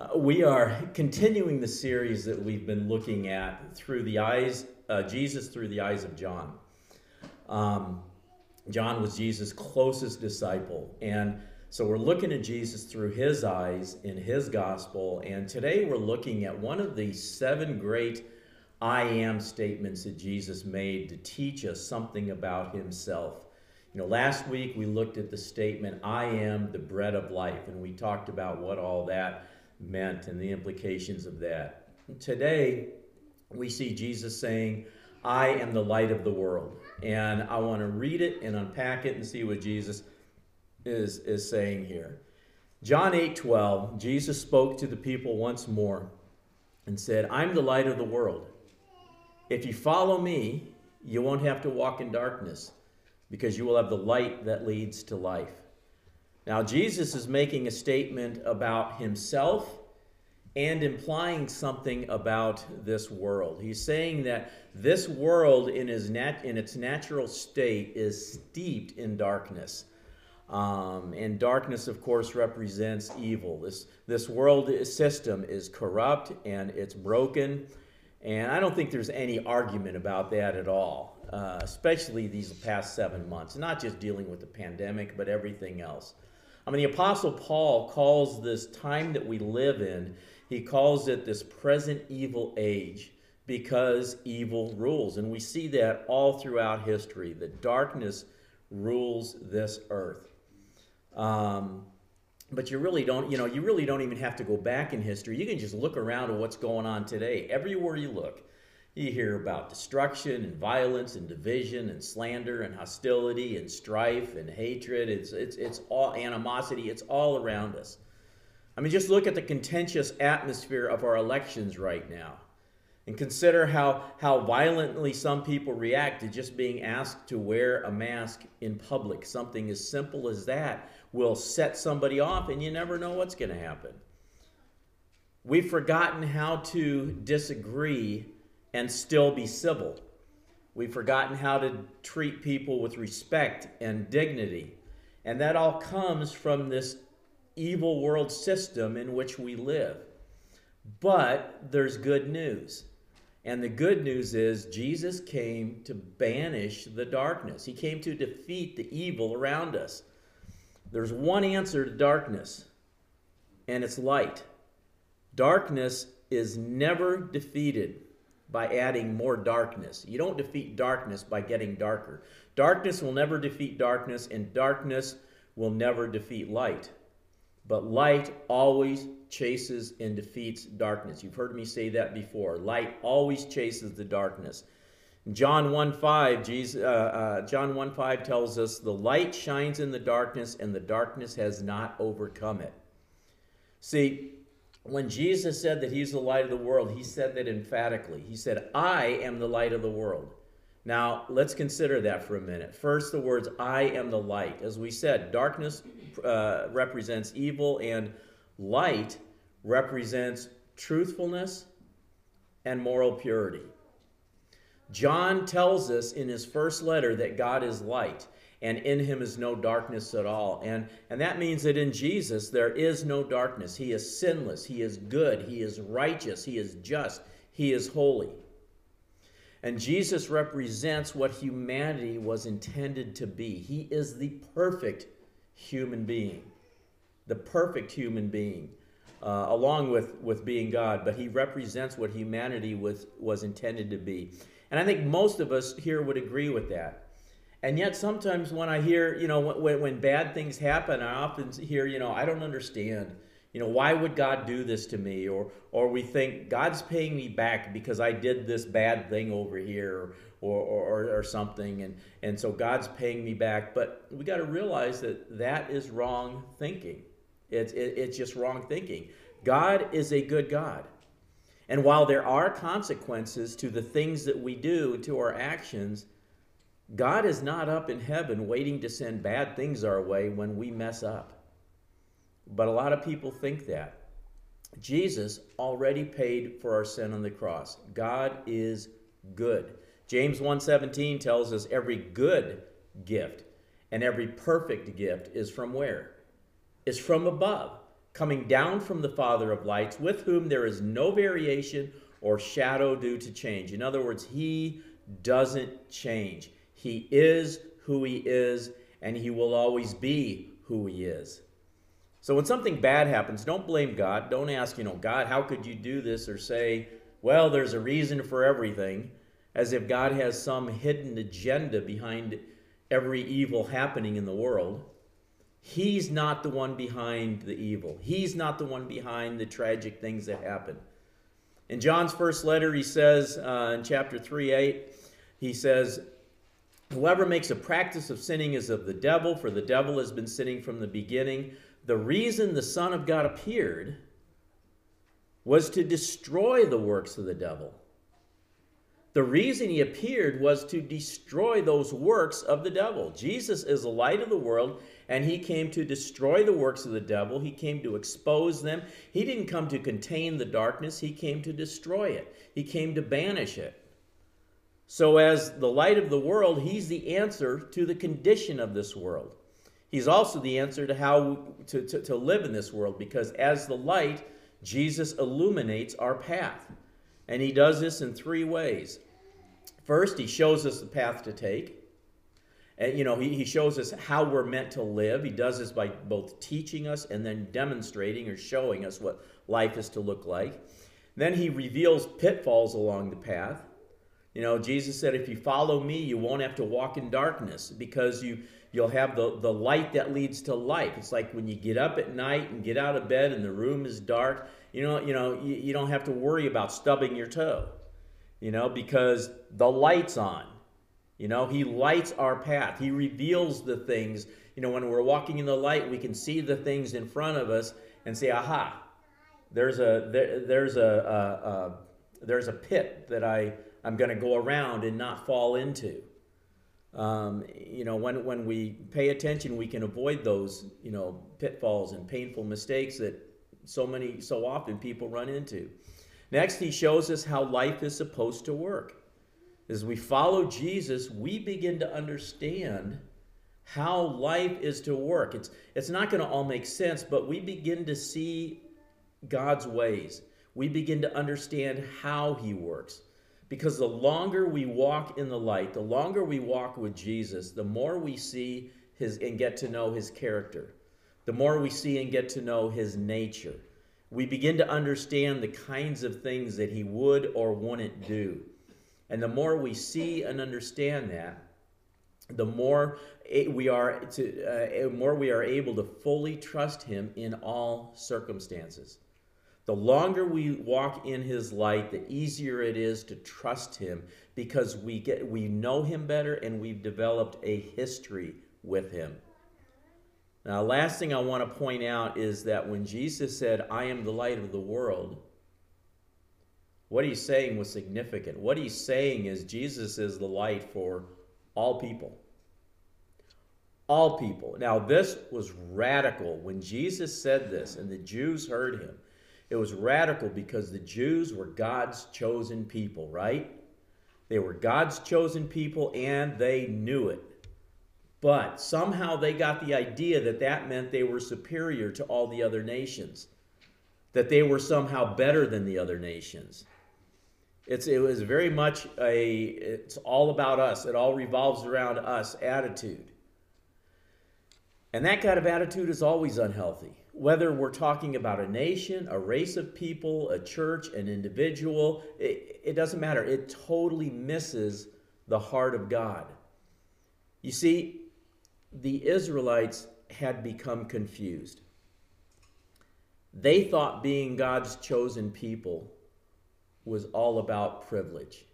Uh, we are continuing the series that we've been looking at through the eyes, uh, Jesus through the eyes of John. Um, John was Jesus' closest disciple. And so we're looking at Jesus through his eyes in his gospel. And today we're looking at one of the seven great I am statements that Jesus made to teach us something about himself. You know, last week we looked at the statement, I am the bread of life, and we talked about what all that meant and the implications of that. Today, we see Jesus saying, I am the light of the world. And I want to read it and unpack it and see what Jesus is, is saying here. John 8 12, Jesus spoke to the people once more and said, I'm the light of the world. If you follow me, you won't have to walk in darkness because you will have the light that leads to life. Now, Jesus is making a statement about himself and implying something about this world. He's saying that this world, in, his nat- in its natural state, is steeped in darkness. Um, and darkness, of course, represents evil. This, this world system is corrupt and it's broken. And I don't think there's any argument about that at all, uh, especially these past seven months, not just dealing with the pandemic, but everything else. I mean, the Apostle Paul calls this time that we live in, he calls it this present evil age because evil rules. And we see that all throughout history. The darkness rules this earth. Um, but you really don't, you know, you really don't even have to go back in history. You can just look around at what's going on today. Everywhere you look, you hear about destruction and violence and division and slander and hostility and strife and hatred. It's, it's, it's all animosity. It's all around us. I mean, just look at the contentious atmosphere of our elections right now and consider how, how violently some people react to just being asked to wear a mask in public. Something as simple as that will set somebody off, and you never know what's going to happen. We've forgotten how to disagree and still be civil. We've forgotten how to treat people with respect and dignity. And that all comes from this evil world system in which we live. But there's good news. And the good news is Jesus came to banish the darkness. He came to defeat the evil around us. There's one answer to darkness, and it's light. Darkness is never defeated by adding more darkness. You don't defeat darkness by getting darker. Darkness will never defeat darkness, and darkness will never defeat light. But light always chases and defeats darkness. You've heard me say that before. Light always chases the darkness. John 1 5, Jesus, uh, uh, John 1 5 tells us, The light shines in the darkness, and the darkness has not overcome it. See, when Jesus said that he's the light of the world, he said that emphatically. He said, I am the light of the world. Now, let's consider that for a minute. First, the words, I am the light. As we said, darkness uh, represents evil, and light represents truthfulness and moral purity. John tells us in his first letter that God is light and in him is no darkness at all. And, and that means that in Jesus there is no darkness. He is sinless, he is good, he is righteous, he is just, he is holy. And Jesus represents what humanity was intended to be. He is the perfect human being, the perfect human being, uh, along with, with being God, but he represents what humanity was, was intended to be. And I think most of us here would agree with that. And yet, sometimes when I hear, you know, when, when bad things happen, I often hear, you know, I don't understand. You know, why would God do this to me? Or, or we think God's paying me back because I did this bad thing over here or, or, or something. And, and so God's paying me back. But we got to realize that that is wrong thinking. It's, it, it's just wrong thinking. God is a good God. And while there are consequences to the things that we do, to our actions, God is not up in heaven waiting to send bad things our way when we mess up. But a lot of people think that. Jesus already paid for our sin on the cross. God is good. James 1:17 tells us every good gift and every perfect gift is from where? Is from above. coming down from the Father of lights, with whom there is no variation or shadow due to change. In other words, he doesn't change. He is who he is, and he will always be who he is. So when something bad happens, don't blame God. Don't ask, you know, God, how could you do this? Or say, well, there's a reason for everything, as if God has some hidden agenda behind every evil happening in the world. He's not the one behind the evil. He's not the one behind the tragic things that happen. In John's first letter, he says uh, in chapter 3 8, he says, Whoever makes a practice of sinning is of the devil, for the devil has been sinning from the beginning. The reason the Son of God appeared was to destroy the works of the devil. The reason he appeared was to destroy those works of the devil. Jesus is the light of the world, and he came to destroy the works of the devil. He came to expose them. He didn't come to contain the darkness, he came to destroy it, he came to banish it. So, as the light of the world, he's the answer to the condition of this world. He's also the answer to how to, to, to live in this world because as the light, Jesus illuminates our path. And he does this in three ways. First, he shows us the path to take. And, you know, he, he shows us how we're meant to live. He does this by both teaching us and then demonstrating or showing us what life is to look like. Then he reveals pitfalls along the path. You know, Jesus said, if you follow me, you won't have to walk in darkness because you, you'll have the, the light that leads to life. It's like when you get up at night and get out of bed and the room is dark, you know, you know, you, you don't have to worry about stubbing your toe, you know, because the light's on. You know, he lights our path. He reveals the things. You know, when we're walking in the light, we can see the things in front of us and say, "Aha! There's a there, there's a, a, a there's a pit that I I'm going to go around and not fall into." Um, you know, when, when we pay attention, we can avoid those, you know, pitfalls and painful mistakes that so many, so often people run into. Next, he shows us how life is supposed to work. As we follow Jesus, we begin to understand how life is to work. It's, it's not going to all make sense, but we begin to see God's ways. We begin to understand how he works. Because the longer we walk in the light, the longer we walk with Jesus, the more we see his and get to know his character, the more we see and get to know his nature. We begin to understand the kinds of things that he would or wouldn't do. And the more we see and understand that, the more we are to, uh, more we are able to fully trust him in all circumstances. The longer we walk in his light, the easier it is to trust him because we get we know him better and we've developed a history with him. Now, last thing I want to point out is that when Jesus said, I am the light of the world, what he's saying was significant. What he's saying is Jesus is the light for all people. All people. Now, this was radical. When Jesus said this and the Jews heard him, it was radical because the Jews were God's chosen people, right? They were God's chosen people and they knew it. But somehow they got the idea that that meant they were superior to all the other nations, that they were somehow better than the other nations. It's, it was very much a, it's all about us, it all revolves around us attitude. And that kind of attitude is always unhealthy whether we're talking about a nation, a race of people, a church, an individual, it, it, doesn't matter. It totally misses the heart of God. You see, the Israelites had become confused. They thought being God's chosen people was all about privilege,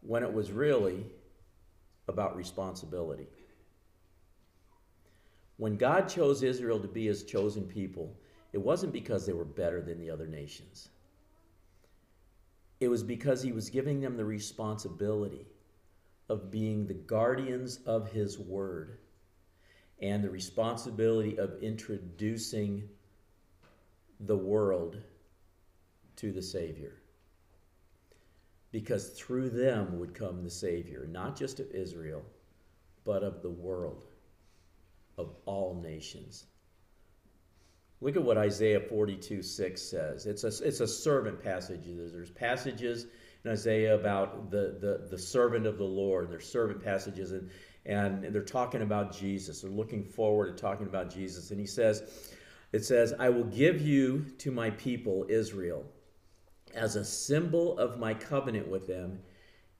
when it was really about responsibility. When God chose Israel to be his chosen people, it wasn't because they were better than the other nations. It was because he was giving them the responsibility of being the guardians of his word and the responsibility of introducing the world to the Savior. Because through them would come the Savior, not just of Israel, but of the world of all nations. Look at what Isaiah 42 6 says. It's a, it's a servant passage. There's passages in Isaiah about the, the, the servant of the Lord. There's servant passages, and, and they're talking about Jesus. They're looking forward to talking about Jesus. And he says, it says, I will give you to my people, Israel, as a symbol of my covenant with them,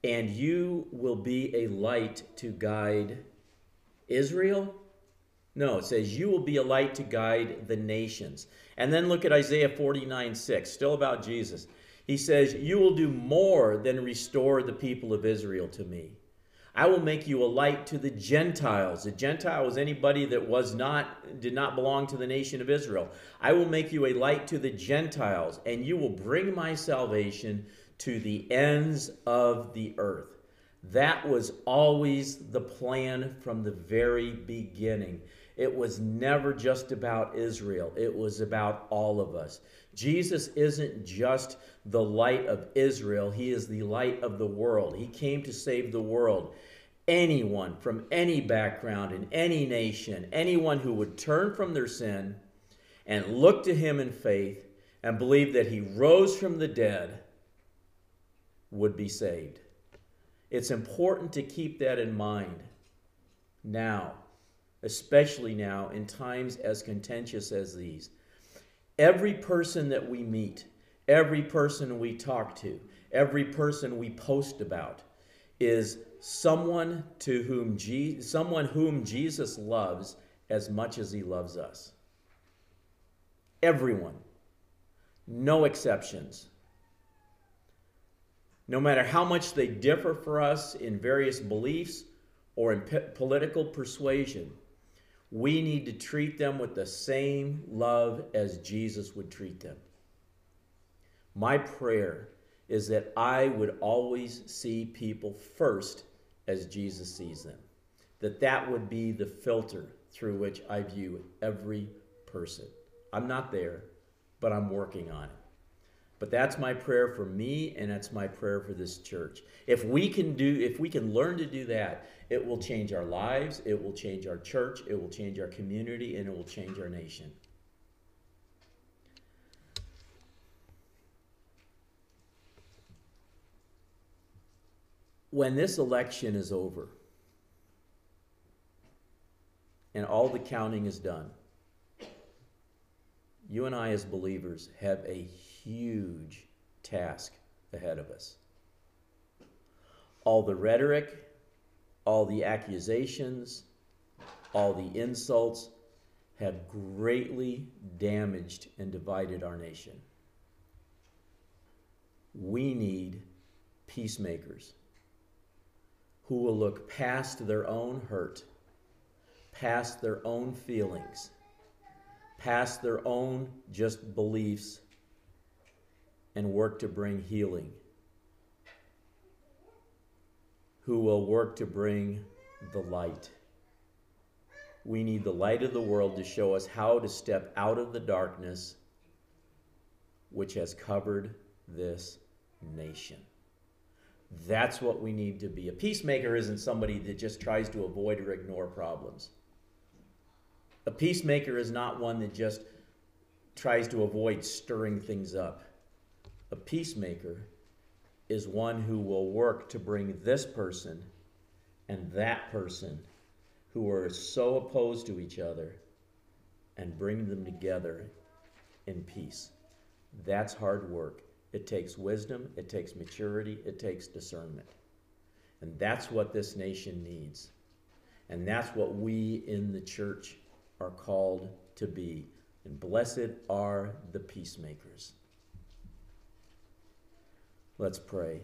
and you will be a light to guide Israel no, it says, You will be a light to guide the nations. And then look at Isaiah 49 6, still about Jesus. He says, You will do more than restore the people of Israel to me. I will make you a light to the Gentiles. A Gentile was anybody that was not did not belong to the nation of Israel. I will make you a light to the Gentiles, and you will bring my salvation to the ends of the earth. That was always the plan from the very beginning. It was never just about Israel, it was about all of us. Jesus isn't just the light of Israel, He is the light of the world. He came to save the world. Anyone from any background in any nation, anyone who would turn from their sin and look to Him in faith and believe that He rose from the dead would be saved. It's important to keep that in mind now especially now in times as contentious as these. Every person that we meet, every person we talk to, every person we post about is someone to whom Je- someone whom Jesus loves as much as he loves us. Everyone. No exceptions. No matter how much they differ for us in various beliefs or in political persuasion, we need to treat them with the same love as Jesus would treat them. My prayer is that I would always see people first as Jesus sees them. That that would be the filter through which I view every person. I'm not there, but I'm working on it. But that's my prayer for me and that's my prayer for this church. If we can do if we can learn to do that, it will change our lives, it will change our church, it will change our community and it will change our nation. When this election is over and all the counting is done, you and I, as believers, have a huge task ahead of us. All the rhetoric, all the accusations, all the insults have greatly damaged and divided our nation. We need peacemakers who will look past their own hurt, past their own feelings past their own just beliefs and work to bring healing, who will work to bring the light. We need the light of the world to show us how to step out of the darkness which has covered this nation. That's what we need to be. A peacemaker isn't somebody that just tries to avoid or ignore problems. A peacemaker is not one that just tries to avoid stirring things up. A peacemaker is one who will work to bring this person and that person who are so opposed to each other and bring them together in peace. That's hard work. It takes wisdom, it takes maturity, it takes discernment. And that's what this nation needs. And that's what we in the church are called to be. And blessed are the peacemakers. Let's pray.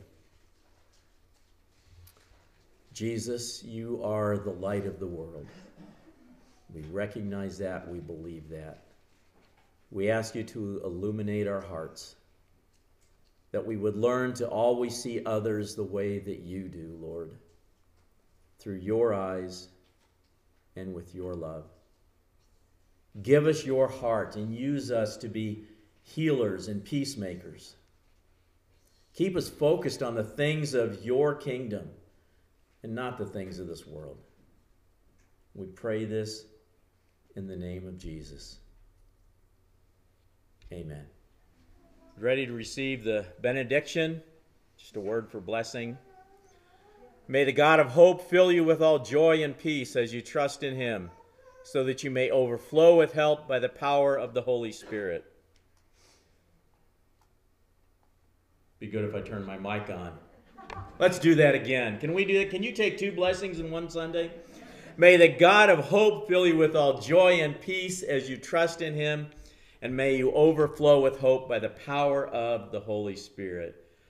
Jesus, you are the light of the world. We recognize that, we believe that. We ask you to illuminate our hearts, that we would learn to always see others the way that you do, Lord, through your eyes and with your love. Give us your heart and use us to be healers and peacemakers. Keep us focused on the things of your kingdom and not the things of this world. We pray this in the name of Jesus. Amen. Ready to receive the benediction? Just a word for blessing. May the God of hope fill you with all joy and peace as you trust in him, so that you may overflow with help by the power of the Holy Spirit. Be good if I turn my mic on. Let's do that again. Can we do it? Can you take two blessings in one Sunday? May the God of hope fill you with all joy and peace as you trust in him, and may you overflow with hope by the power of the Holy Spirit.